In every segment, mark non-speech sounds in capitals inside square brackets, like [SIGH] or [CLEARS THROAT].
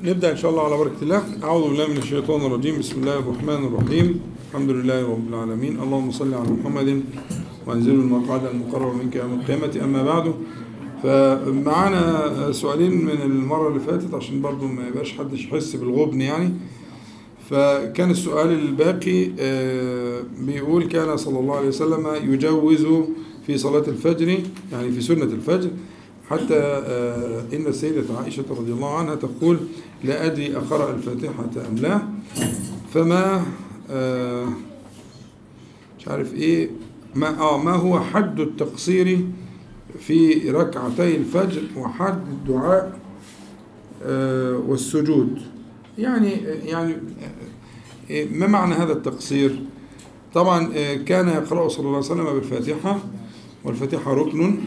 نبدأ إن شاء الله على بركة الله. أعوذ بالله من الشيطان الرجيم. بسم الله الرحمن الرحيم. الحمد لله رب العالمين. اللهم صل على محمد وأنزل المقعد المقرر منك يوم القيامة. أما بعد فمعانا سؤالين من المرة اللي فاتت عشان برضو ما يبقاش حد يحس بالغبن يعني. فكان السؤال الباقي آه، بيقول كان صلى الله عليه وسلم يجوز في صلاة الفجر يعني في سنة الفجر حتى آه، إن السيدة عائشة رضي الله عنها تقول لا أدري أقرأ الفاتحة أم لا. فما آه، مش عارف إيه ما, آه ما هو حد التقصير في ركعتي الفجر وحد الدعاء آه، والسجود؟ يعني يعني ما معنى هذا التقصير؟ طبعا كان يقرأ صلى الله عليه وسلم بالفاتحة والفاتحة ركن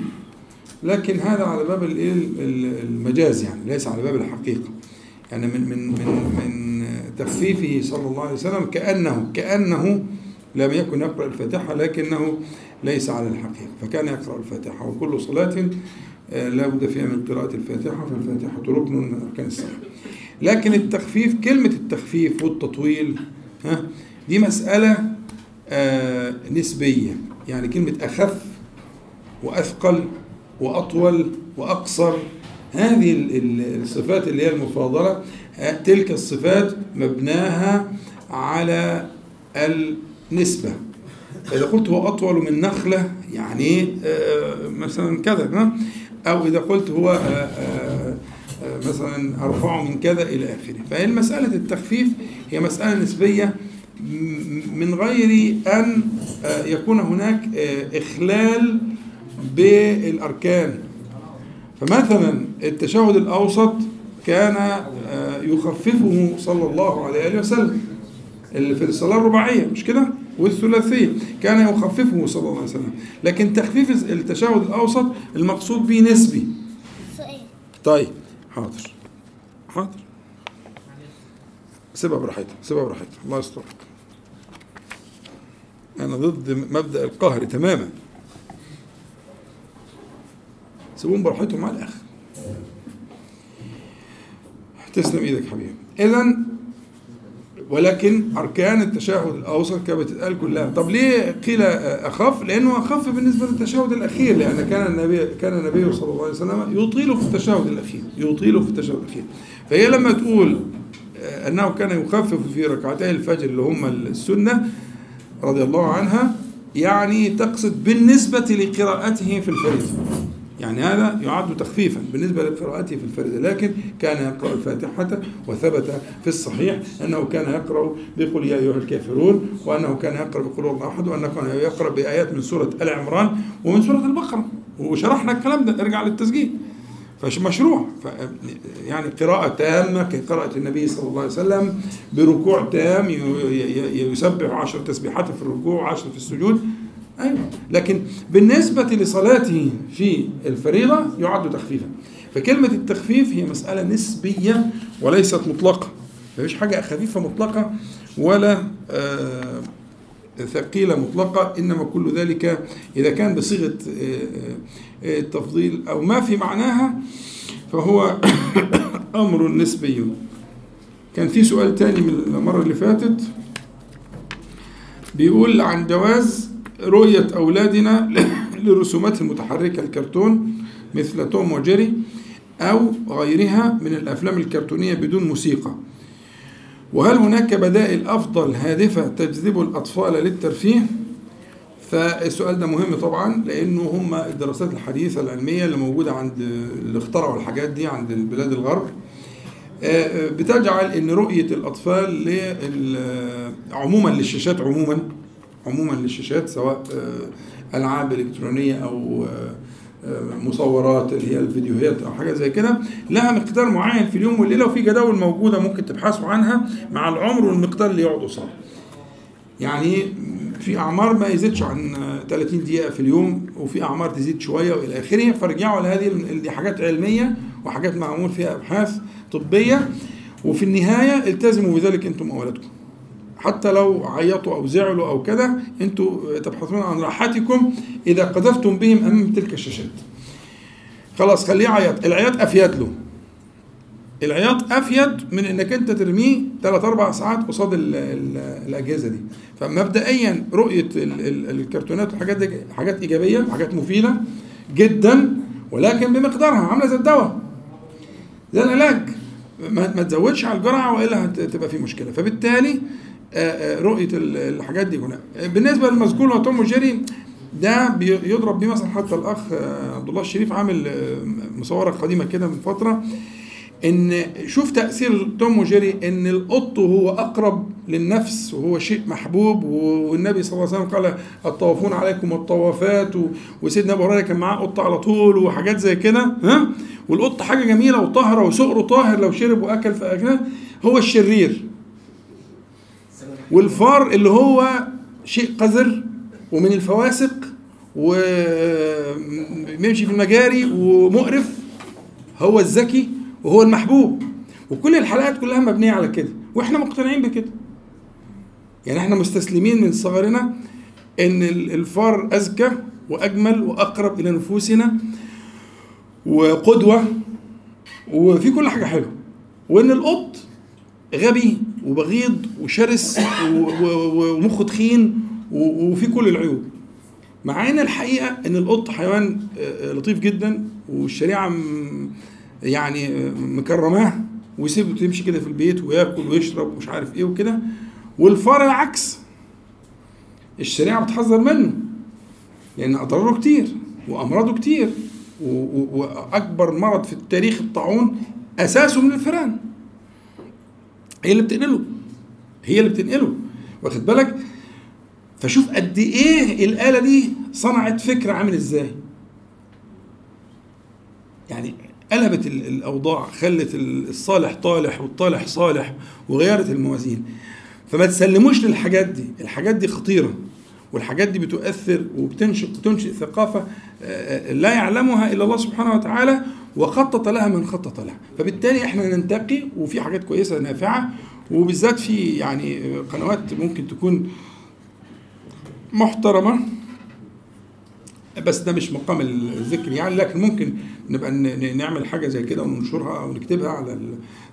لكن هذا على باب المجاز يعني ليس على باب الحقيقة. يعني من من من من تخفيفه صلى الله عليه وسلم كانه كأنه لم يكن يقرأ الفاتحة لكنه ليس على الحقيقة. فكان يقرأ الفاتحة وكل صلاة آه، لا بد فيها من قراءة الفاتحة فالفاتحة ركن من أركان الصلاة. لكن التخفيف كلمة التخفيف والتطويل ها دي مسألة آه، نسبية. يعني كلمة أخف وأثقل وأطول وأقصر هذه ال- ال- الصفات اللي هي المفاضلة آه، تلك الصفات مبناها على النسبة إذا قلت هو أطول من نخلة يعني آه، مثلا كذا؟ أو إذا قلت هو آه، آه، آه، مثلا ارفع من كذا إلى آخره فهي مسألة التخفيف هي مسألة نسبية م- من غير آه، يكون هناك آه، اخلال بالأركان. فمثلا التشهد الأوسط كان آه، يخففه صلى الله عليه وسلم. اللي في الصلاة الرباعية مش كده؟ والثلاثية كان يخففه صلى الله عليه وسلم. لكن تخفيف التشهد الأوسط المقصود به نسبي. طيب حاضر. حاضر. سيبها براحتها سيبها براحتها. الله يستر. أنا ضد مبدأ القهر تماما. سيبهم براحتهم على الآخر. تسلم إيدك حبيبي. اذا ولكن أركان التشهد الأوسط كانت بتتقال كلها. طب ليه قيل أخف؟ لأنه أخف بالنسبة للتشهد الأخير لأن كان النبي كان النبي صلى الله عليه وسلم يطيل في التشهد الأخير يطيل في التشهد الأخير. فهي لما تقول أنه كان يخفف في ركعتي الفجر اللي هم السنة رضي الله عنها يعني تقصد بالنسبة لقراءته في الفريضة. يعني هذا يعد تخفيفا بالنسبة لقراءته في الفريضة لكن كان يقرأ الفاتحة وثبت في الصحيح أنه كان يقرأ بقل يا أيها الكافرون وأنه كان يقرأ بقل الله أحد وأنه كان يقرأ بآيات من سورة آل عمران ومن سورة البقرة. وشرحنا الكلام ده ارجع للتسجيل. فمشروع يعني قراءة تامة كقراءة النبي صلى الله عليه وسلم بركوع تام يسبح عشر تسبيحات في الركوع وعشر في السجود. أيوة. لكن بالنسبة لصلاته في الفريضة يعد تخفيفا. فكلمة التخفيف هي مسألة نسبية وليست مطلقة. مفيش حاجة خفيفة مطلقة ولا آه، ثقيلة مطلقة إنما كل ذلك إذا كان بصيغة آه، آه، التفضيل أو ما في معناها فهو [COUGHS] أمر نسبي. كان في سؤال تاني من المرة اللي فاتت بيقول عن جواز رؤية أولادنا [LAUGHS] لرسومات المتحركة الكرتون مثل توم وجيري أو غيرها من الأفلام الكرتونية بدون موسيقى وهل هناك بدائل أفضل هادفة تجذب الأطفال للترفيه؟ فالسؤال ده مهم طبعا لأنه هم الدراسات الحديثة العلمية اللي موجودة عند اللي اخترعوا الحاجات دي عند البلاد الغرب آه، بتجعل إن رؤية الأطفال عموما للشاشات عموما عموما للشاشات سواء آه، ألعاب إلكترونية أو آه، آه، مصورات اللي هي الفيديوهات أو حاجة زي كده لها مقدار معين في اليوم والليلة وفي جداول موجودة ممكن تبحثوا عنها مع العمر والمقدار اللي يقعد قصاده. يعني في أعمار ما يزيدش عن 30 دقيقة في اليوم وفي أعمار تزيد شوية وإلى آخره فارجعوا لهذه دي حاجات علمية وحاجات معمول فيها أبحاث طبية وفي النهاية التزموا بذلك أنتم وأولادكم حتى لو عيطوا أو زعلوا أو كذا أنتوا تبحثون عن راحتكم إذا قذفتم بهم أمام تلك الشاشات. خلاص خليه يعيط. العياط أفيد له. العياط أفيد من إنك أنت ترميه ثلاث أربع ساعات قصاد ال ال الأجهزة دي. فمبدئيا ال الكرتونات والحاجات دي حاجات إيجابية حاجات مفيدة جدا ولكن بمقدارها عاملة زي الدواء. زي العلاج. ما تزودش على الجرعة وإلا هتبقى في مشكلة. فبالتالي رؤية الحاجات دي هنا بالنسبة للمذكور توم وجيري ده بيضرب بيه مثلا حتى الأخ عبد الله الشريف عامل مصورة قديمة كده من فترة إن شوف تأثير توم وجيري إن القط هو أقرب للنفس وهو شيء محبوب والنبي صلى الله عليه وسلم قال الطوافون عليكم الطوافات وسيدنا أبو هريرة كان معاه قط على طول وحاجات زي كده ها؟ والقط حاجة جميلة وطاهرة وسؤره طاهر لو شرب وأكل فاكله هو الشرير. والفار اللي هو شيء قذر ومن الفواسق وبيمشي في المجاري ومقرف هو الذكي وهو المحبوب. وكل الحلقات كلها مبنية على كده وإحنا مقتنعين بكده. يعني إحنا مستسلمين من صغرنا إن الفار أذكى وأجمل وأقرب إلى نفوسنا وقدوة وفي كل حاجة حلوة. وإن القط غبي وبغيض وشرس ومخه تخين وفي كل العيوب. مع ان الحقيقة إن القط حيوان لطيف جدا والشريعة يعني مكرماه ويسيبه تمشي كده في البيت وياكل ويشرب ومش عارف إيه وكده. والفار العكس. الشريعة بتحذر منه لأن أضراره كتير وأمراضه كتير وأكبر مرض في التاريخ الطاعون أساسه من الفئران هي اللي بتنقله. هي اللي بتنقله. واخد بالك؟ فشوف قد إيه الآلة دي صنعت فكر عامل إزاي. يعني قلبت الأوضاع خلت الصالح طالح والطالح صالح وغيرت الموازين. فما تسلموش للحاجات دي. الحاجات دي خطيرة. والحاجات دي بتؤثر وبتنشئ بتنشئ ثقافة لا يعلمها إلا الله سبحانه وتعالى. وخطط لها من خطط لها. فبالتالي إحنا ننتقي وفي حاجات كويسة نافعة وبالذات في يعني قنوات ممكن تكون محترمة بس ده مش مقام الذكر يعني لكن ممكن نبقى نعمل حاجة زي كده وننشرها أو نكتبها على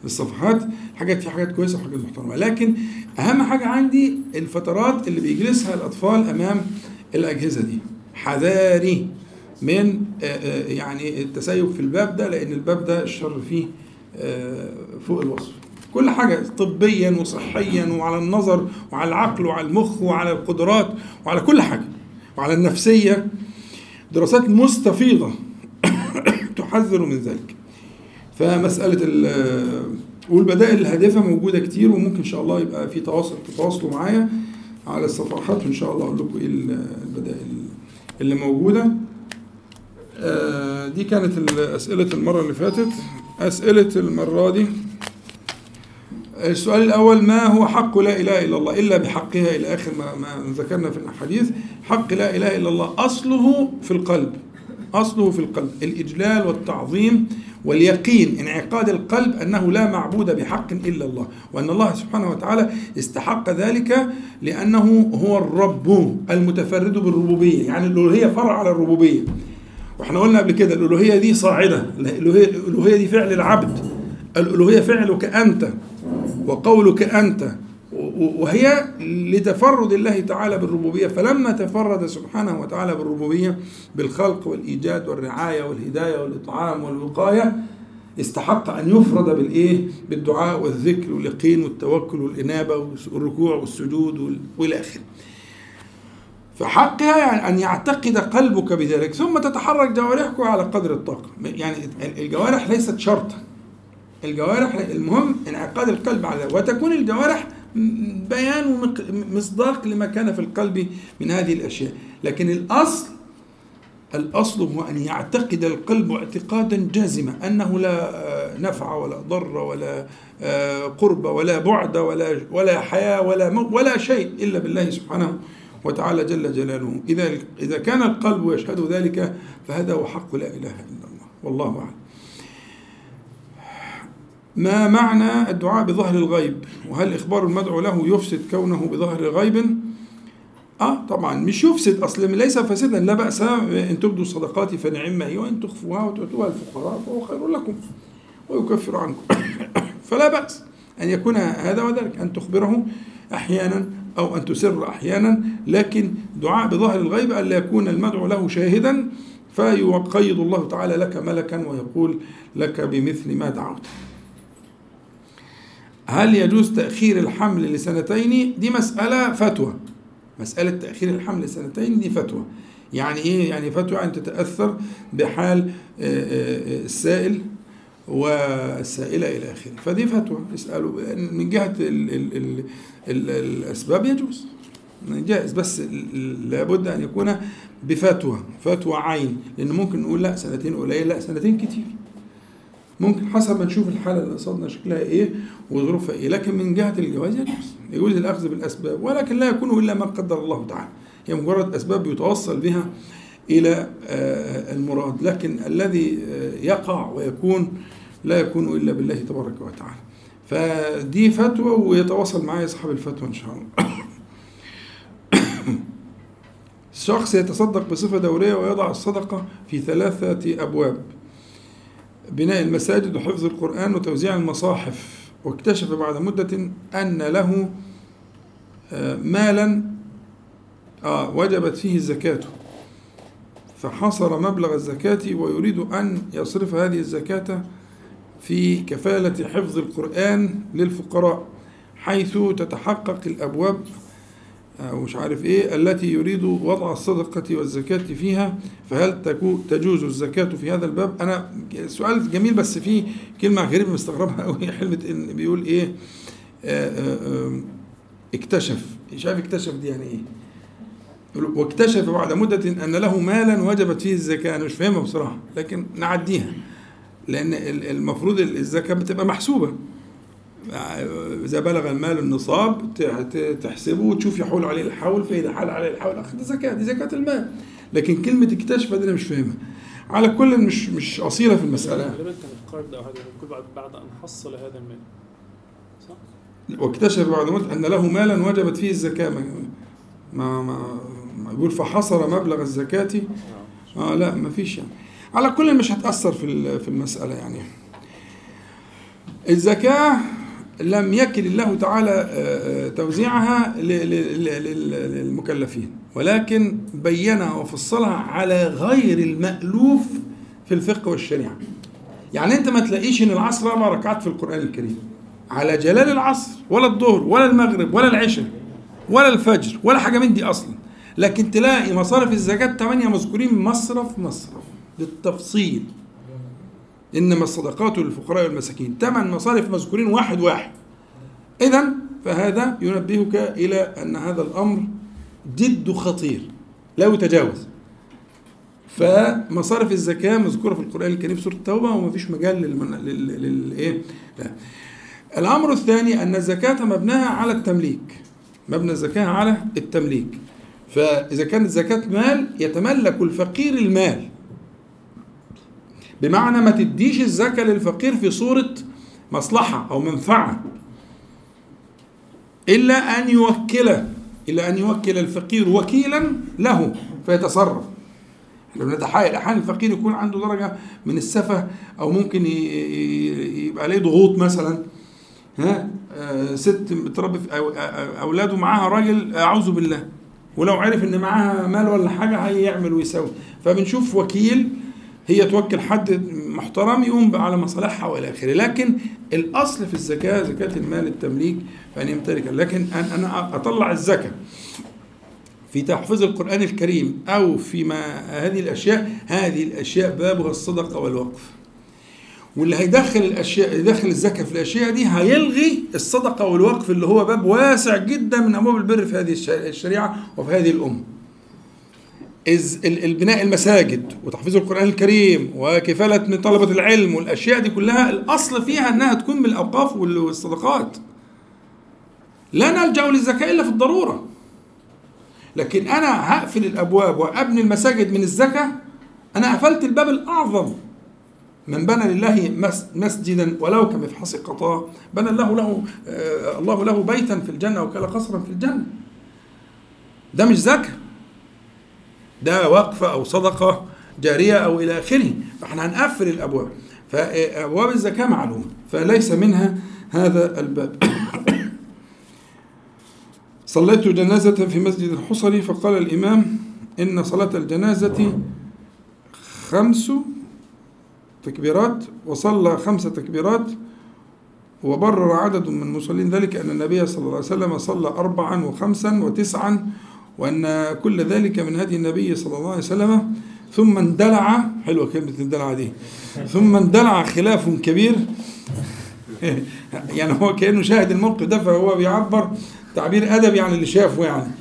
الصفحات. حاجات في حاجات كويسة وحاجات محترمة. لكن أهم حاجة عندي الفترات اللي بيجلسها الأطفال أمام الأجهزة دي. حذاري. من يعني التسيب في الباب ده لأن الباب ده الشر فيه فوق الوصف. كل حاجة طبيا وصحيا وعلى النظر وعلى العقل وعلى المخ وعلى القدرات وعلى كل حاجة. وعلى النفسية. دراسات مستفيضة [COUGHS] تحذر من ذلك. فمسألة والبدائل الهادفة موجودة كتير وممكن إن شاء الله يبقى في تواصل تتواصلوا معايا على الصفحات وإن شاء الله أقول لكم إيه البدائل اللي موجودة. دي كانت أسئلة المرة اللي فاتت. أسئلة المرة دي السؤال الأول ما هو حق لا إله إلا الله؟ إلا بحقها إلى آخر ما, ما ذكرنا في الحديث حق لا إله إلا الله أصله في القلب. أصله في القلب. الإجلال والتعظيم واليقين. انعقاد القلب أنه لا معبود بحق إلا الله وأن الله سبحانه وتعالى استحق ذلك لأنه هو الرب المتفرد بالربوبية. يعني الألوهية فرع على الربوبية. وإحنا قلنا قبل كده الألوهية دي صاعدة الألوهية, الألوهية دي فعل العبد الألوهية فعلك أنت وقولك أنت وهي لتفرد الله تعالى بالربوبية فلما تفرد سبحانه وتعالى بالربوبية بالخلق والإيجاد والرعاية والهداية والإطعام والوقاية استحق أن يفرد بالإيه؟ بالدعاء والذكر واليقين والتوكل والإنابة والركوع والسجود وإلى آخره. فحقها يعني أن يعتقد قلبك بذلك ثم تتحرك جوارحك على قدر الطاقة. يعني الجوارح ليست شرطا. الجوارح المهم انعقاد القلب على وتكون الجوارح بيان ومصداق لما كان في القلب من هذه الأشياء. لكن الاصل الأصل هو أن يعتقد القلب اعتقادا جازما أنه لا نفع ولا ضر ولا قرب ولا بعد ولا ولا حياة ولا ولا شيء إلا بالله سبحانه وتعالى جل جلاله. إذا إذا كان القلب يشهد ذلك فهذا هو حق لا إله إلا الله. والله أعلم. ما معنى الدعاء بظهر الغيب؟ وهل إخبار المدعو له يفسد كونه بظهر غيب؟ آه طبعا. مش يفسد أصل ليس فاسدا. لا بأس أن تبدوا الصدقات فنعم هي وأن تخفوها وتؤتوها الفقراء فهو خير لكم ويكفر عنكم. [COUGHS] فلا بأس أن يكون هذا وذلك أن تخبره أحيانا أو أن تسر أحيانا لكن دعاء بظاهر الغيب ألا يكون المدعو له شاهدا فيقيض الله تعالى لك ملكا ويقول لك بمثل ما دعوت. هل يجوز تأخير الحمل لسنتين؟ دي مسألة فتوى. مسألة تأخير الحمل لسنتين دي فتوى. يعني إيه؟ يعني فتوى أن تتأثر بحال السائل والسائله إلى آخره. فدي فتوى. اسألوا من جهة ال ال ال ال الأسباب يجوز. جائز بس لابد أن يكون بفتوى. فتوى عين. لأن ممكن نقول لا سنتين قليل. لا سنتين كتير. ممكن حسب ما نشوف الحالة اللي قصادنا شكلها إيه وظروفها إيه. لكن من جهة الجواز يجوز. يجوز الاخذ بالأسباب. ولكن لا يكون إلا ما قدر الله تعالى. هي مجرد أسباب يتوصل بها إلى المراد. لكن الذي يقع ويكون لا يكون إلا بالله تبارك وتعالى. فدي فتوى ويتواصل معي أصحاب الفتوى إن شاء الله. [COUGHS] شخص يتصدق بصفة دورية ويضع الصدقة في ثلاثة أبواب. بناء المساجد وحفظ القرآن وتوزيع المصاحف. واكتشف بعد مدة أن له مالا آه وجبت فيه الزكاة فحصر مبلغ الزكاة ويريد أن يصرف هذه الزكاة في كفالة حفظ القرآن للفقراء حيث تتحقق الأبواب أو مش عارف إيه التي يريد وضع الصدقة والزكاة فيها فهل تجوز الزكاة في هذا الباب؟ أنا سؤال جميل بس فيه كلمة غريبة مستغربها قوي [LAUGHS] حلمة إن بيقول إيه آآ آآ اكتشف شايف اكتشف دي يعني إيه؟ واكتشف بعد مدة أن له مالا وجبت فيه الزكاة. أنا مش فاهمها بصراحة لكن نعديها لأن المفروض الزكاة بتبقى محسوبة. إذا بلغ المال النصاب تحسبه وتشوف يحول عليه الحول فإذا حال عليه الحول أخذ زكاة. دي زكاة المال. لكن كلمة اكتشف دي أنا مش فاهمها. على كل مش مش أصيلة في المسألة. غالبا كان القرض أو بعد بعد أن حصل هذا المال. صح؟ واكتشف بعد مدة أن له مالا وجبت فيه الزكاة. ما ما يقول فحصر مبلغ الزكاة. آه لا ما فيش يعني. على كل مش هتأثر في في المسألة يعني. الزكاة لم يكل الله تعالى توزيعها للمكلفين. ولكن بينها وفصلها على غير المألوف في الفقه والشريعة. يعني أنت ما تلاقيش إن العصر أربع ركعات في القرآن الكريم. على جلال العصر ولا الظهر ولا المغرب ولا العشاء ولا الفجر ولا حاجة من دي أصلا. لكن تلاقي مصارف الزكاة ثمانية مذكورين مصرف مصرف بالتفصيل إنما الصدقات للفقراء والمساكين. ثمان مصارف مذكورين واحد واحد. إذا فهذا ينبهك إلى أن هذا الأمر جد خطير لا يتجاوز. فمصارف الزكاة مذكورة في القرآن الكريم سورة التوبة وما فيش مجال للمن... لل... لل... إيه؟ لا. الأمر الثاني أن الزكاة مبناها على التمليك. مبنى الزكاة على التمليك. فإذا كانت زكاة مال يتملك الفقير المال. بمعنى ما تديش الزكاة للفقير في صورة مصلحة أو منفعة. إلا أن يوكله إلا أن يوكل الفقير وكيلا له فيتصرف. إحنا بنتحايل أحيانا الفقير يكون عنده درجة من السفه أو ممكن يبقى عليه ضغوط مثلا. ها؟ آه ست بتربي أولاده معاها راجل أعوذ بالله. ولو عرف إن معاها مال ولا حاجة هيعمل ويسوي. فبنشوف وكيل هي توكل حد محترم يقوم على مصالحها وإلى آخره. لكن الأصل في الزكاة زكاة المال التمليك فان يمتلك. لكن أنا أطلع الزكاة في تحفيظ القرآن الكريم أو فيما هذه الأشياء هذه الأشياء بابها الصدقة والوقف. واللي هيدخل الأشياء يدخل الزكاة في الأشياء دي هيلغي الصدقة والوقف اللي هو باب واسع جدا من أبواب البر في هذه الشريعة وفي هذه الأمة. إذ البناء المساجد وتحفيظ القرآن الكريم وكفالة من طلبة العلم والأشياء دي كلها الأصل فيها أنها تكون من الأوقاف والصدقات. لا نلجأ للزكاة إلا في الضرورة. لكن أنا هقفل الأبواب وأبني المساجد من الزكاة أنا قفلت الباب الأعظم. من بنى لله مسجدا ولو كمفحص قطاع بنى الله له آه الله له بيتا في الجنة وكلا قصرا في الجنة. ده مش زكاة. ده وقفه أو صدقة جارية أو إلى آخره. فاحنا هنقفل الأبواب. فأبواب الزكاة معلومة. فليس منها هذا الباب. [COUGHS] صليت جنازة في مسجد الحصري فقال الإمام إن صلاة الجنازة خمس تكبيرات وصلى خمس تكبيرات وبرر عدد من المصلين ذلك أن النبي صلى الله عليه وسلم صلى أربعا وخمسا وتسعا وأن كل ذلك من هدي النبي صلى الله عليه وسلم. ثم اندلع حلوة كلمة اندلع دي. ثم اندلع خلاف كبير. [LAUGHS] يعني هو كأنه شاهد الموقف ده فهو بيعبر تعبير أدبي عن اللي شافه يعني.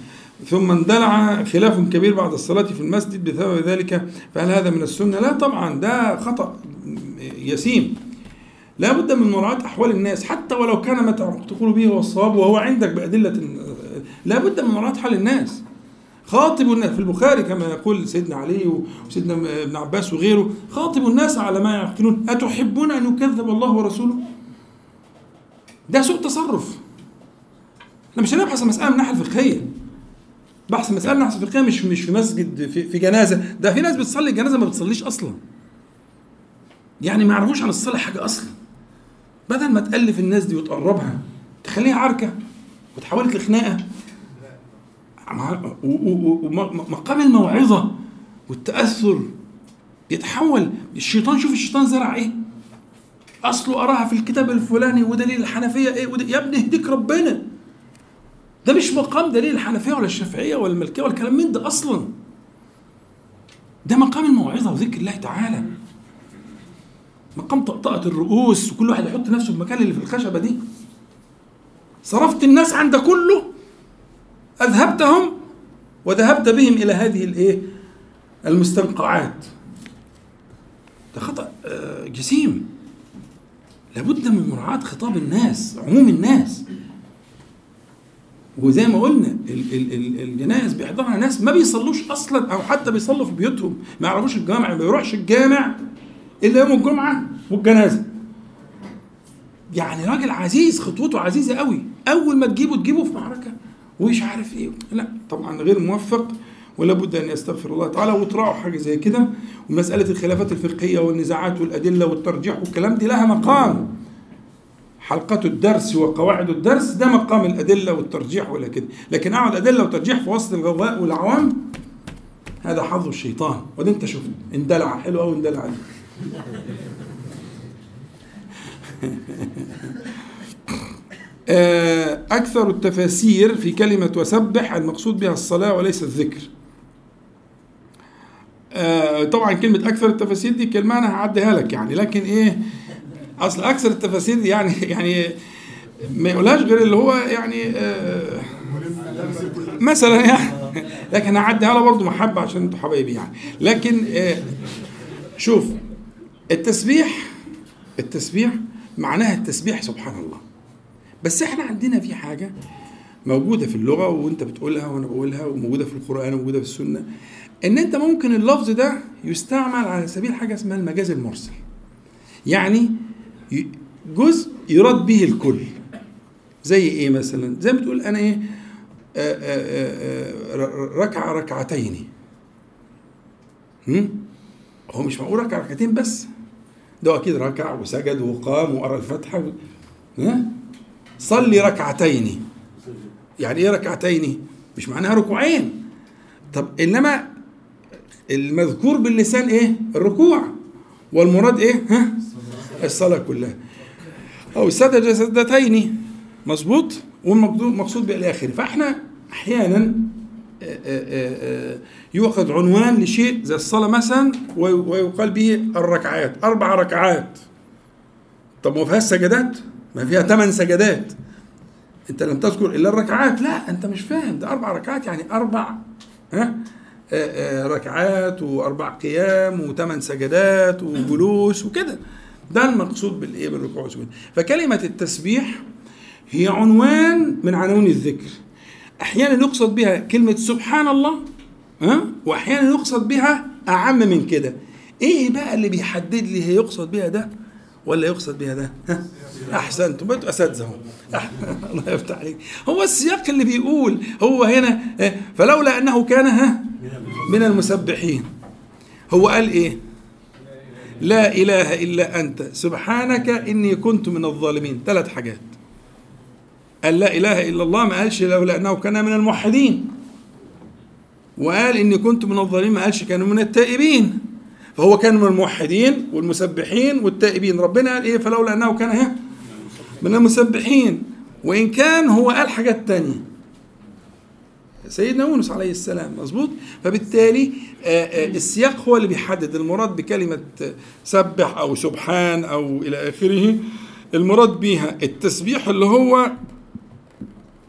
ثم اندلع خلاف كبير بعد الصلاة في المسجد بسبب ذلك. فهل هذا من السنة؟ لا طبعا ده خطأ. يسيم لا بد من مراعاة أحوال الناس حتى ولو كان ما تقول به هو الصواب وهو عندك بأدلة لا بد من مراعاة حال الناس. خاطب الناس في البخاري كما يقول سيدنا علي وسيدنا ابن عباس وغيره خاطب الناس على ما يعقلون أتحبون أن يكذب الله ورسوله؟ ده سوء تصرف. إحنا مش هنبحث المسألة من الناحية الفقهية. بحث المسألة من الناحية الفقهية مش مش في مسجد في, في جنازة. ده في ناس بتصلي الجنازة ما بتصليش أصلا. يعني ما يعرفوش عن الصلاة حاجة أصلا. بدل ما تألف الناس دي وتقربها تخليها عركة وتحولت لخناقة. ومقام الموعظة والتأثر يتحول. الشيطان شوف الشيطان زرع إيه؟ أصله اراها في الكتاب الفلاني ودليل الحنفية إيه؟ ودل... يا ابني اهديك ربنا. ده مش مقام دليل الحنفية ولا الشافعية ولا الملكية ولا الكلام من ده أصلا. ده مقام الموعظة وذكر الله تعالى. مقام طقطقة الرؤوس وكل واحد يحط نفسه في المكان اللي في الخشبة دي. صرفت الناس عند كله أذهبتهم وذهبت بهم إلى هذه الايه المستنقعات. ده خطأ جسيم. لابد من مراعاة خطاب الناس عموم الناس. وزي ما قلنا الجنائز بيحضرها ناس ما بيصلوش أصلا أو حتى بيصلوا في بيوتهم ما يعرفوش الجامع ما بيروحش الجامع. إلا يوم الجمعة والجنازة. يعني راجل عزيز خطوته عزيزة قوي. أول ما تجيبه تجيبه في معركة. ومش عارف إيه. لا طبعا غير موفق ولا بد أن يستغفر الله تعالى وتراعوا حاجة زي كده. ومسألة الخلافات الفقهية والنزاعات والأدلة والترجيح والكلام دي لها مقام. حلقة الدرس وقواعد الدرس ده مقام الأدلة والترجيح ولا كده. لكن أقعد أدلة وترجيح في وسط الغواء والعوام هذا حظ الشيطان. وده أنت شوف اندلع حلو أوي اندلع دي. [LAUGHS] أكثر التفاسير في كلمة وسبح المقصود بها الصلاة وليس الذكر. طبعا كلمة أكثر التفاسير دي كلمة أنا هعديها لك يعني لكن إيه أصل أكثر التفاسير دي يعني يعني ما يقولهاش غير اللي هو يعني مثلا يعني لكن هعديها لها برضه محبة عشان أنتوا حبايبي يعني. لكن شوف التسبيح التسبيح معناها التسبيح سبحان الله بس إحنا عندنا في حاجة موجودة في اللغة وأنت بتقولها وأنا بقولها وموجودة في القرآن وموجودة في السنة إن أنت ممكن اللفظ ده يستعمل على سبيل حاجة اسمها المجاز المرسل. يعني جزء يراد به الكل. زي إيه مثلا؟ زي ما تقول أنا إيه ركعة ركعتين. هو مش معقول ركعة ركعتين بس؟ ده أكيد ركع وسجد وقام وقرأ الفاتحه ها؟ صلي ركعتين. يعني إيه ركعتين؟ مش معناها ركوعين. طب إنما المذكور باللسان إيه؟ الركوع. والمراد إيه؟ ها؟ الصلاة كلها. أو سجد سجدتين. مظبوط؟ والمقصود بالآخر. فإحنا أحيانا يؤخذ عنوان لشيء زي الصلاة مثلا ويقال به الركعات أربع ركعات. طب ما فيهاش سجدات؟ ما فيها ثمان سجدات. أنت لم تذكر إلا الركعات. لا أنت مش فاهم. ده أربع ركعات يعني أربع ها؟ ركعات وأربع قيام وثمان سجدات وجلوس وكده. ده المقصود بالإيه؟ بالركوع والسجود. فكلمة التسبيح هي عنوان من عناوين الذكر. أحيانا يقصد بها كلمة سبحان الله ها؟ وأحيانا يقصد بها أعم من كده. إيه بقى اللي بيحدد لي هي يقصد بها ده ولا يقصد بها ده؟ أحسنتم بقيتوا اساتذه [LAUGHS] الله يفتح عليك. هو السياق اللي بيقول هو هنا فلولا أنه كان ها؟ من المسبحين. هو قال إيه؟ لا إله إلا أنت. سبحانك إني كنت من الظالمين. ثلاث حاجات. قال لا إله إلا الله ما قالش لولا أنه كان من الموحدين. وقال إني كنت من الظالمين ما قالش كانوا من التائبين. فهو كان من الموحدين والمسبحين والتائبين. ربنا قال إيه؟ فلولا أنه كان إيه؟ من المسبحين. وإن كان هو قال حاجات تانية. سيدنا يونس عليه السلام مظبوط؟ فبالتالي آه، آه، السياق هو اللي بيحدد. المراد بكلمة سبح أو سبحان أو إلى آخره المراد بها التسبيح اللي هو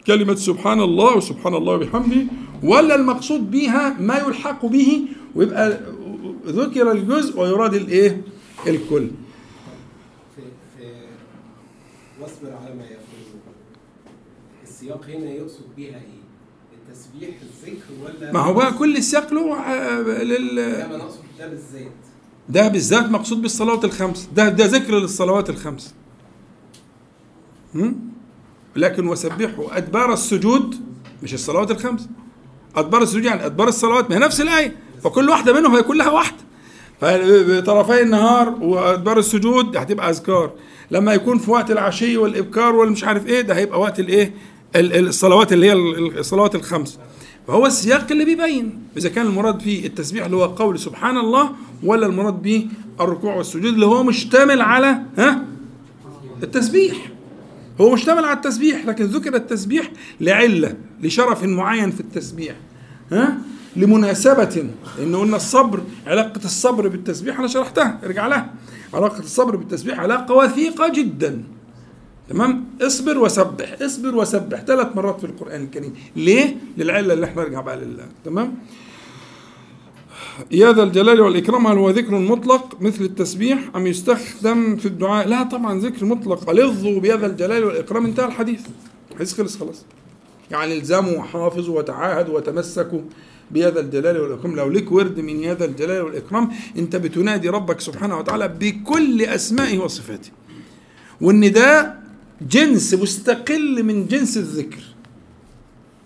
كلمة سبحان الله وسبحان الله وبحمده ولا المقصود بها ما يلحق به ويبقى ذكر الجزء ويراد الإيه؟ الكل. في في واصبر على ما يقولون السياق هنا يقصد بها إيه؟ التسبيح الذكر ولا ما هو بقى كل السياق له آه، لل لا ما نقصد ده بالذات ده بالذات مقصود بالصلوات الخمس ده ده ذكر للصلوات الخمس هم؟ لكن وسبحوا أدبار السجود مش الصلوات الخمس. أدبار السجود يعني أدبار الصلوات ما هي نفس الآية فكل واحدة منهم هي كلها واحدة فطرفي النهار وأدبار السجود هتبقى أذكار. لما يكون في وقت العشي والإبكار والمش عارف إيه ده هيبقى وقت الإيه؟ ال- ال- الصلوات اللي هي ال- الصلوات الخمس. فهو السياق اللي بيبين. إذا كان المراد فيه التسبيح اللي هو قول سبحان الله ولا المراد به الركوع والسجود اللي هو مشتمل على ها؟ التسبيح. هو مشتمل على التسبيح لكن ذكر التسبيح لعلة لشرف معين في التسبيح. ها؟ لمناسبة لأن قلنا الصبر علاقة الصبر بالتسبيح أنا شرحتها ارجع لها. علاقة الصبر بالتسبيح علاقة وثيقة جدا. تمام؟ اصبر وسبح اصبر وسبح ثلاث مرات في القرآن الكريم. ليه؟ للعلة اللي إحنا نرجع بقى لله. تمام؟ يا ذا الجلال والإكرام هل هو ذكر مطلق مثل التسبيح أم يستخدم في الدعاء؟ لا طبعا ذكر مطلق. ألظوا بيا ذا الجلال والإكرام. انتهى الحديث. الحديث خلص خلاص. يعني الزموا وحافظوا وتعاهدوا وتمسكوا بهذا الجلال والإكرام. لو لك ورد من هذا الجلال والإكرام أنت بتنادي ربك سبحانه وتعالى بكل أسمائه وصفاته. ده جنس مستقل من جنس الذكر.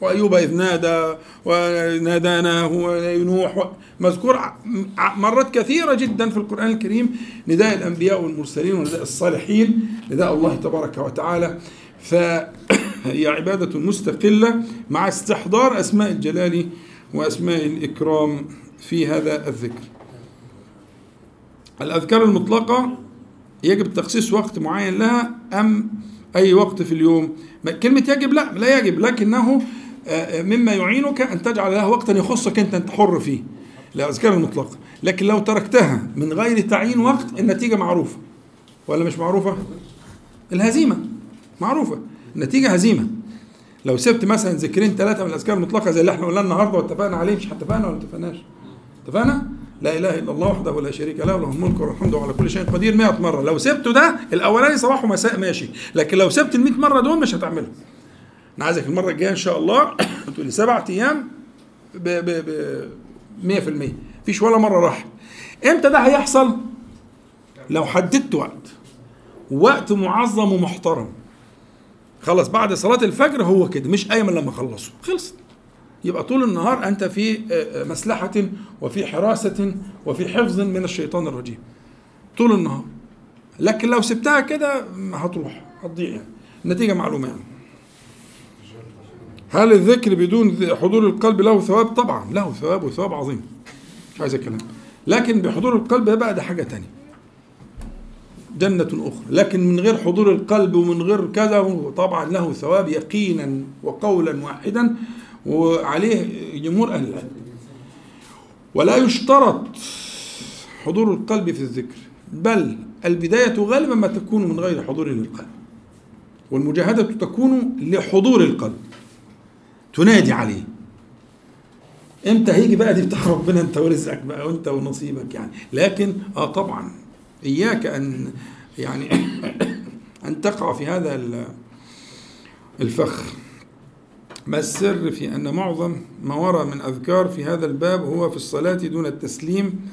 وأيوب إذ نادى وناداناه ونوح مذكور مرات كثيرة جدا في القرآن الكريم. نداء الأنبياء والمرسلين ونداء الصالحين. نداء الله تبارك وتعالى. فهي [CLEARS THROAT] عبادة مستقلة مع استحضار أسماء الجلال وأسماء الإكرام في هذا الذكر. الأذكار المطلقة يجب تخصيص وقت معين لها أم أي وقت في اليوم. كلمة يجب لا لا يجب لكنه مما يعينك أن تجعل لها وقتا يخصك أنت أنت حر فيه. الأذكار المطلقة لكن لو تركتها من غير تعيين وقت النتيجة معروفة. ولا مش معروفة؟ الهزيمة. معروفة. النتيجة هزيمة. لو سبت مثلا ذكرين ثلاثة من الأذكار المطلقة زي اللي إحنا قلنا النهاردة واتفقنا عليه مش اتفقنا ولا اتفقناش؟ اتفقنا؟ لا إله إلا الله وحده لا شريك له له الملك والحمد على كل شيء قدير 100 مرة. لو سبته ده الأولاني صباح ومساء ماشي. لكن لو سبت ال 100 مرة دول مش هتعمله. أنا عايزك المرة الجاية إن شاء الله [COUGHS] تقول لي سبع أيام ب ب ب 100% مفيش ولا مرة راحت. إمتى ده هيحصل؟ لو حددت وقت. وقت معظم ومحترم. خلاص بعد صلاة الفجر هو كده مش أيمن لما خلصوا خلصت. يبقى طول النهار أنت في آه، آه، مسلحة وفي حراسة وفي حفظ من الشيطان الرجيم. طول النهار. لكن لو سبتها كده هتروح هتضيع يعني. النتيجة معلومة يعني. هل الذكر بدون حضور القلب له ثواب؟ طبعا له ثواب وثواب عظيم. مش عايز الكلام لكن بحضور القلب بقى ده حاجة تانية. جنة أخرى. لكن من غير حضور القلب ومن غير كذا طبعا له ثواب يقينا وقولا واحدا وعليه جمهور أهل العلم. ولا يشترط حضور القلب في الذكر. بل البداية غالبا ما تكون من غير حضور للقلب والمجاهدة تكون لحضور القلب. تنادي عليه. إمتى هيجي بقى دي بتاع ربنا أنت ورزقك بقى وأنت ونصيبك يعني. لكن آه طبعا إياك أن يعني [COUGHS] أن تقع في هذا ال- الفخ. ما السر في أن معظم ما ورى من أذكار في هذا الباب هو في الصلاة دون التسليم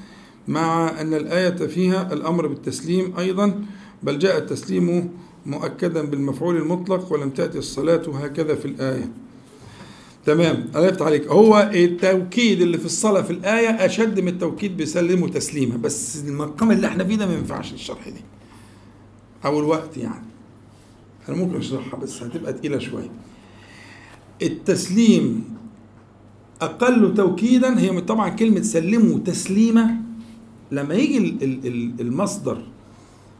مع أن الآية فيها الأمر بالتسليم أيضا بل جاء التسليم مؤكدا بالمفعول المطلق ولم تأتي الصلاة هكذا في الآية. تمام؟ الله يفتح عليك. هو التوكيد اللي في الصلاة في الآية أشد من التوكيد بيسلموا تسليما بس المقام اللي إحنا فيه ده ما ينفعش الشرح دي أو الوقت يعني. أنا ممكن أشرحها بس هتبقى تقيلة شوية. التسليم أقل توكيدا هي طبعا كلمة سلموا تسليمة لما يجي ال- ال- ال- المصدر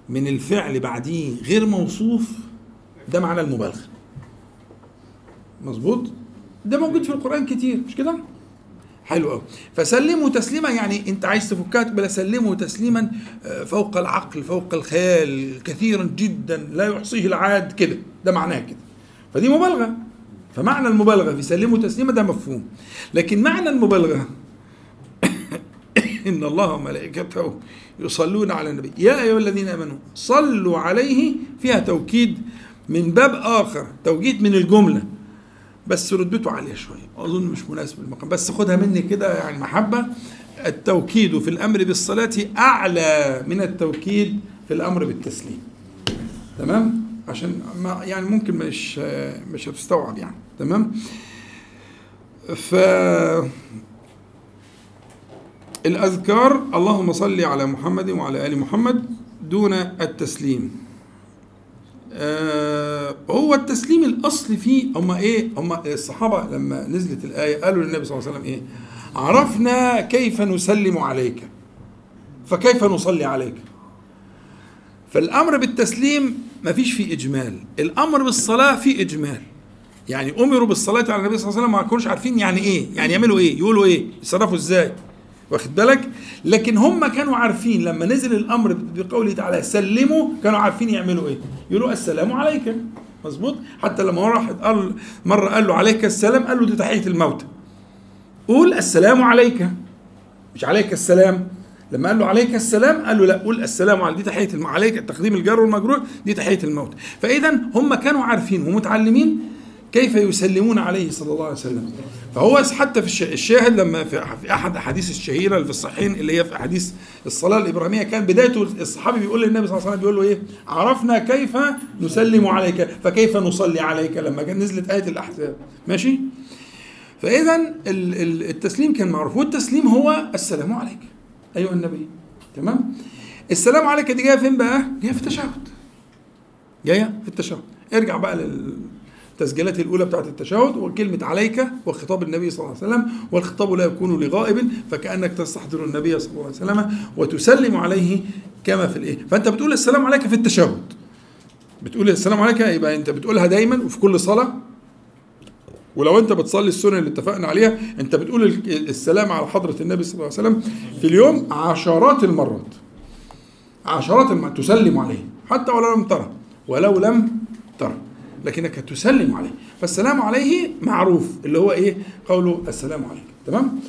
من الفعل بعديه غير موصوف ده معنى المبالغة. مظبوط؟ ده موجود في القرآن كتير. مش كده؟ حلو قوي فسلموا تسليما يعني أنت عايز تفكها تقبل سلموا تسليما آه، فوق العقل فوق الخيال كثيرا جدا لا يحصيه العاد كده. ده معناه كده. فدي مبالغة. فمعنى المبالغة في سلموا تسليما ده مفهوم. لكن معنى المبالغة [COUGHS] إن الله وملائكته يصلون على النبي. يا أيها الذين آمنوا صلوا عليه فيها توكيد من باب آخر توكيد من الجملة. بس رتبته عاليه شوية. أظن مش مناسب المقام. بس خدها مني كده يعني محبة. التوكيد في الأمر بالصلاة أعلى من التوكيد في الأمر بالتسليم. تمام؟ عشان ما يعني ممكن مش مش هتستوعب يعني. تمام؟ ف الأذكار اللهم صل على محمد وعلى آل محمد دون التسليم. آه هو التسليم الأصل فيه. هم إيه؟ هم الصحابة لما نزلت الآية قالوا للنبي صلى الله عليه وسلم إيه؟ عرفنا كيف نسلم عليك. فكيف نصلي عليك؟ فالأمر بالتسليم ما فيش فيه إجمال. الأمر بالصلاة فيه إجمال. يعني أمروا بالصلاة على النبي صلى الله عليه وسلم ما كانوش عارفين يعني إيه؟ يعني يعملوا إيه؟ يقولوا إيه؟ يتصرفوا إزاي؟ واخد بالك؟ لكن هم كانوا عارفين لما نزل الأمر بقوله تعالى سلموا كانوا عارفين يعملوا إيه؟ يقولوا السلام عليك. مظبوط؟ حتى لما واحد قال مرة قال له عليك السلام قال له دي تحية الموتى قول السلام عليك. مش عليك السلام. لما قال له عليك السلام قال له لا قول السلام عليك دي تحية. عليك تقديم الجر والمجرور دي تحية الموت. فاذا هم كانوا عارفين ومتعلمين كيف يسلمون عليه صلى الله عليه وسلم. فهو حتى في الشاهد لما في أحد الاحاديث الشهيرة اللي في الصحيحين اللي هي في أحاديث الصلاة الإبراهيمية كان بدايته الصحابي بيقول للنبي صلى الله عليه وسلم بيقول له إيه؟ عرفنا كيف نسلم عليك فكيف نصلي عليك لما كان نزلت آية الأحزاب. ماشي؟ فاذا التسليم كان معروف والتسليم هو السلام عليك أيها النبي. تمام؟ السلام عليك دي جاية فين بقى؟ جاية في التشهد. جاية في التشهد. ارجع بقى لل التسجيلات الأولى بتاعت التشهد وكلمة عليك وخطاب النبي صلى الله عليه وسلم والخطاب لا يكون لغائب فكأنك تستحضر النبي صلى الله عليه وسلم وتسلم عليه كما في الإيه؟ فأنت بتقول السلام عليك في التشهد. بتقول السلام عليك يبقى أنت بتقولها دايما وفي كل صلاة. ولو أنت بتصلي السنن اللي اتفقنا عليها أنت بتقول السلام على حضرة النبي صلى الله عليه وسلم في اليوم عشرات المرات. عشرات المرات تسلم عليه حتى ولو لم ترى ولو لم ترى لكنك تسلم عليه. فالسلام عليه معروف اللي هو إيه؟ قوله السلام عليك. تمام؟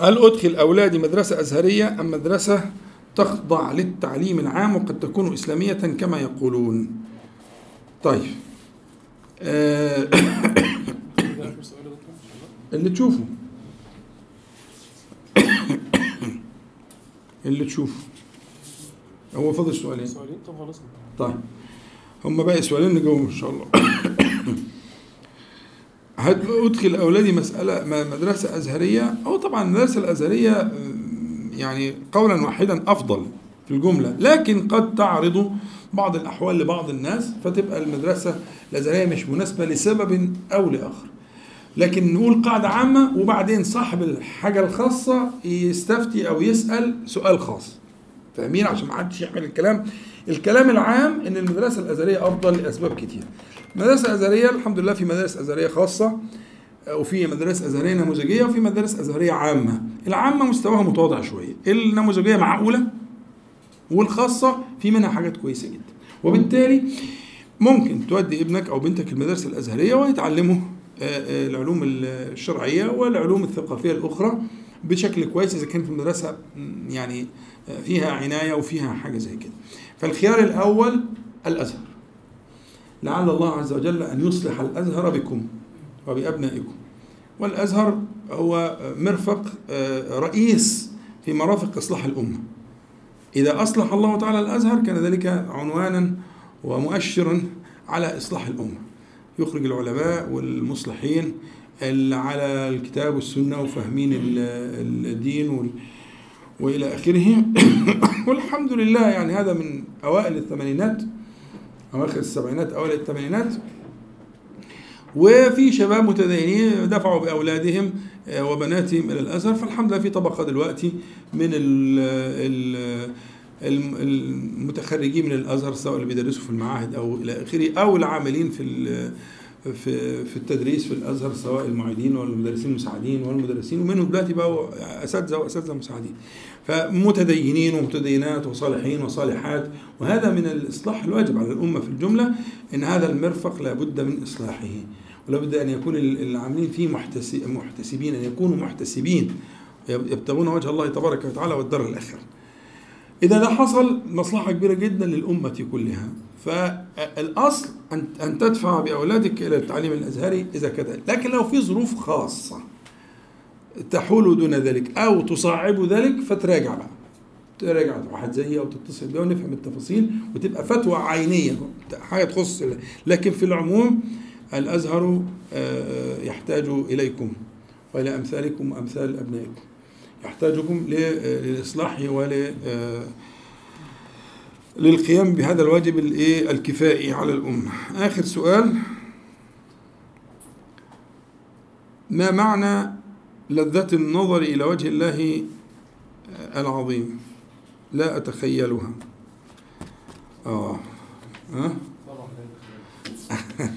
هل أدخل أولادي مدرسة أزهرية أم مدرسة تخضع للتعليم العام وقد تكون إسلامية كما يقولون؟ طيب. آه [COUGHS] اللي تشوفه. [COUGHS] اللي تشوفه. هو فاضل سؤالين. سؤالين؟ طب خلاص. طيب. هم باقي سؤالين نجاوبهم إن شاء الله. أدخل أولادي مسألة مدرسة أزهرية؟ هو طبعا المدرسة الأزهرية يعني قولا واحدا أفضل في الجملة لكن قد تعرض بعض الأحوال لبعض الناس فتبقى المدرسة الأزهرية مش مناسبة لسبب أو لآخر. لكن نقول قاعدة عامة وبعدين صاحب الحاجة الخاصة يستفتي أو يسأل سؤال خاص. فاهمين عشان ما حدش يعمل الكلام. الكلام العام إن المدرسة الازهريه أفضل لأسباب كتير. المدرسة الازهريه الحمد لله في مدارس ازهريه خاصة وفي مدارس ازهريه نموذجية وفي مدارس ازهريه عامة. العامة مستواها متواضع شوية. النموذجية معقولة والخاصة في منها حاجات كويسة جدا. وبالتالي ممكن تودي ابنك أو بنتك المدارس الأزهرية ويتعلموا العلوم الشرعية والعلوم الثقافية الأخرى بشكل كويس إذا كانت المدرسة يعني فيها عناية وفيها حاجة زي كده. فالخيار الأول الأزهر. لعل الله عز وجل أن يصلح الأزهر بكم وبأبنائكم. والأزهر هو مرفق رئيس في مرافق إصلاح الأمة. إذا أصلح الله تعالى الأزهر كان ذلك عنوانا ومؤشرا على إصلاح الأمة. يخرج العلماء والمصلحين اللي على الكتاب والسنة وفاهمين ال- الدين وال- وإلى آخره. [COUGHS] والحمد لله يعني هذا من أوائل الثمانينات أواخر السبعينات أوائل الثمانينات. وفي شباب متدينين دفعوا بأولادهم آه، وبناتهم إلى الأزهر. فالحمد لله في طبقة دلوقتي من ال ال الم- المتخرجين من الأزهر سواء اللي بيدرسوا في المعاهد أو إلى آخره أو العاملين في في في التدريس في الأزهر سواء المعيدين والمدرسين المساعدين والمدرسين ومنهم دلوقتي بقوا أساتذة واساتذه مساعدين. فمتدينين ومتدينات وصالحين وصالحات وهذا من الإصلاح الواجب على الأمة في الجملة إن هذا المرفق لابد من إصلاحه ولابد أن يكون ال- العاملين فيه محتسب- محتسبين أن يكونوا محتسبين يبتغون وجه الله تبارك وتعالى والدار الاخره إذا ده حصل مصلحة كبيرة جدا للأمة كلها. فالأصل أن أن تدفع بأولادك إلى التعليم الأزهري إذا كذا لكن لو في ظروف خاصة تحول دون ذلك أو تصعب ذلك فتراجع بقى. تراجع واحد زيي أو تتصل بيه ونفهم التفاصيل وتبقى فتوى عينية. حاجة تخص لكن في العموم الأزهر آه، يحتاج إليكم وإلى أمثالكم وأمثال أبنائكم. يحتاجكم ل- للإصلاح ول للقيام بهذا الواجب الكفائي على الأمة. آخر سؤال. ما معنى لذة النظر إلى وجه الله العظيم؟ لا أتخيلها. آه. ها؟ [LAUGHS]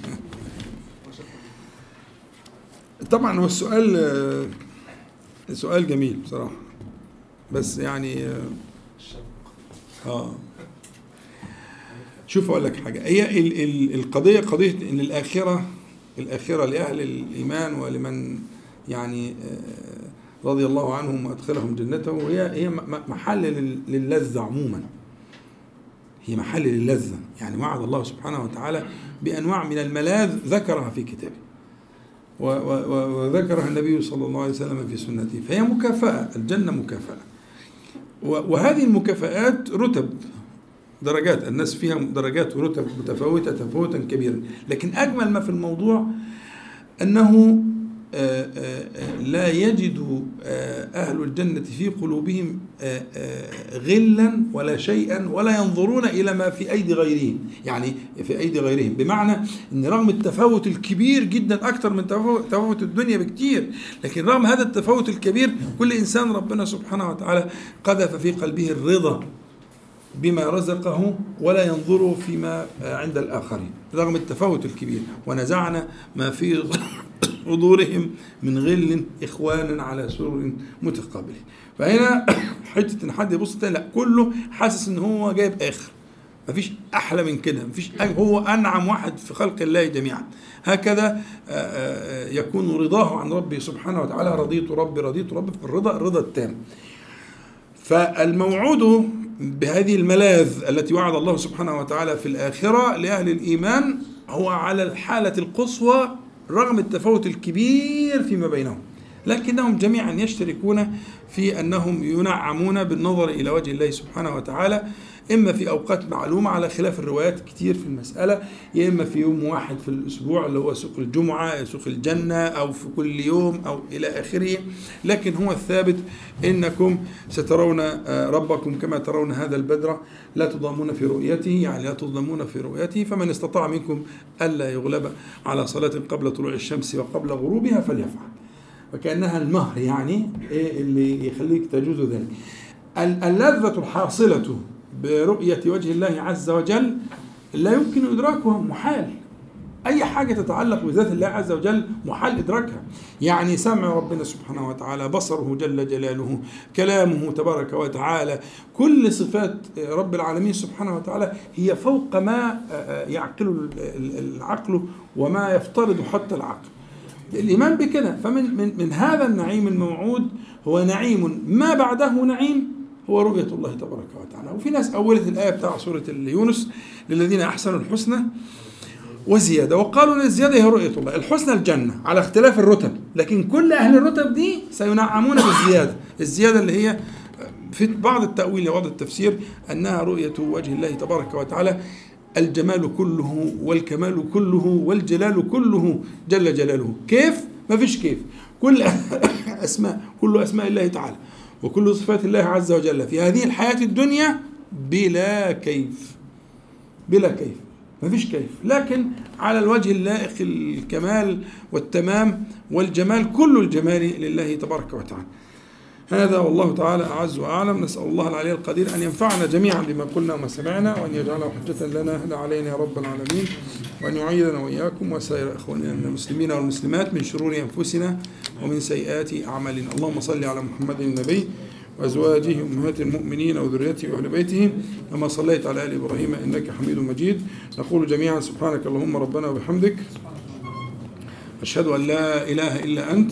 طبعا هو السؤال آه، سؤال جميل بصراحة. بس يعني آه، آه. شوف أقول لك حاجة. هي ال- ال- القضية قضية إن الآخرة الآخرة لأهل الإيمان ولمن يعني آه، رضي الله عنهم وأدخلهم جنته هي م- محل لل- للذة عموما. هي محل للذة. يعني وعد الله سبحانه وتعالى بأنواع من الملاذ ذكرها في كتابه. وذكرها النبي صلى الله عليه وسلم في سنته. فهي مكافأة الجنة مكافأة. و- وهذه المكافآت رتب درجات. الناس فيها درجات ورتب متفاوتة تفاوتا كبيرا. لكن أجمل ما في الموضوع أنه آه، آه، لا يجد آه، أهل الجنة في قلوبهم غلا ولا شيئا ولا ينظرون إلى ما في أيدي غيرهم. يعني في أيدي غيرهم. بمعنى أن رغم التفاوت الكبير جدا أكثر من تفاوت الدنيا بكتير لكن رغم هذا التفاوت الكبير كل إنسان ربنا سبحانه وتعالى قذف في قلبه الرضا. بما رزقه ولا ينظر فيما عند الآخرين. رغم التفاوت الكبير. ونزعنا ما في [COUGHS] صدورهم من غل إخوانا على سرر متقابلين فهنا [COUGHS] حتة إن حد يبص لا كله حاسس إن هو جايب آخر. مفيش أحلى من كده. مفيش هو أنعم واحد في خلق الله جميعا. هكذا آه، آه، يكون رضاه عن ربه سبحانه وتعالى. رضيت ربي رضيت ربي. الرضا الرضا التام. فالموعود بهذه الملاذ التي وعد الله سبحانه وتعالى في الآخرة لأهل الإيمان هو على الحالة القصوى رغم التفاوت الكبير فيما بينهم. لكنهم جميعا يشتركون في أنهم ينعمون بالنظر إلى وجه الله سبحانه وتعالى إما في أوقات معلومة على خلاف الروايات كتير في المسألة يا إما في يوم واحد في الأسبوع اللي هو سوق الجمعة سوق الجنة أو في كل يوم أو إلى آخره. لكن هو الثابت إنكم سترون آه، ربكم كما ترون هذا البدر لا تضامون في رؤيته يعني لا تظلمون في رؤيته فمن استطاع منكم ألا يغلب على صلاة قبل طلوع الشمس وقبل غروبها فليفعل. وكأنها المهر يعني إيه اللي يخليك تجوز ذلك. ال- اللذة الحاصلة برؤية وجه الله عز وجل لا يمكن إدراكها محال. أي حاجة تتعلق بذات الله عز وجل محال إدراكها. يعني سمع ربنا سبحانه وتعالى بصره جل جلاله كلامه تبارك وتعالى. كل صفات رب العالمين سبحانه وتعالى هي فوق ما يعقل العقل وما يفترض حتى العقل. الإيمان بكده فمن من, من هذا النعيم الموعود هو نعيم. ما بعده نعيم هو رؤية الله تبارك وتعالى. وفي ناس أولت الآية بتاع سورة يونس للذين أحسنوا الحسنى وزيادة. وقالوا إن الزيادة هي رؤية الله. الحسنى الجنة على اختلاف الرتب. لكن كل أهل الرتب دي سينعمون بالزيادة. الزيادة اللي هي في بعض التأويل وبعض التفسير أنها رؤية وجه الله تبارك وتعالى. الجمال كله والكمال كله والجلال كله جل جلاله. كيف؟ ما فيش كيف. كل [COUGHS] أسماء كل أسماء الله تعالى وكل صفات الله عز وجل في هذه الحياة الدنيا بلا كيف. بلا كيف. ما فيش كيف. لكن على الوجه اللائق الكمال والتمام والجمال كل الجمال لله تبارك وتعالى. هذا والله تعالى أعز وأعلم. نسأل الله العلي القدير أن ينفعنا جميعا بما قلنا وما سمعنا وأن يجعله حجة لنا لا علينا يا رب العالمين وأن يعيذنا وإياكم وسائر إخواننا المسلمين والمسلمات من شرور أنفسنا ومن سيئات أعمالنا. اللهم صل على محمد النبي وأزواجه أمهات المؤمنين وذريته وأهل بيته كما صليت على آل إبراهيم إنك حميد مجيد. نقول جميعا سبحانك اللهم ربنا وبحمدك أشهد أن لا إله إلا أنت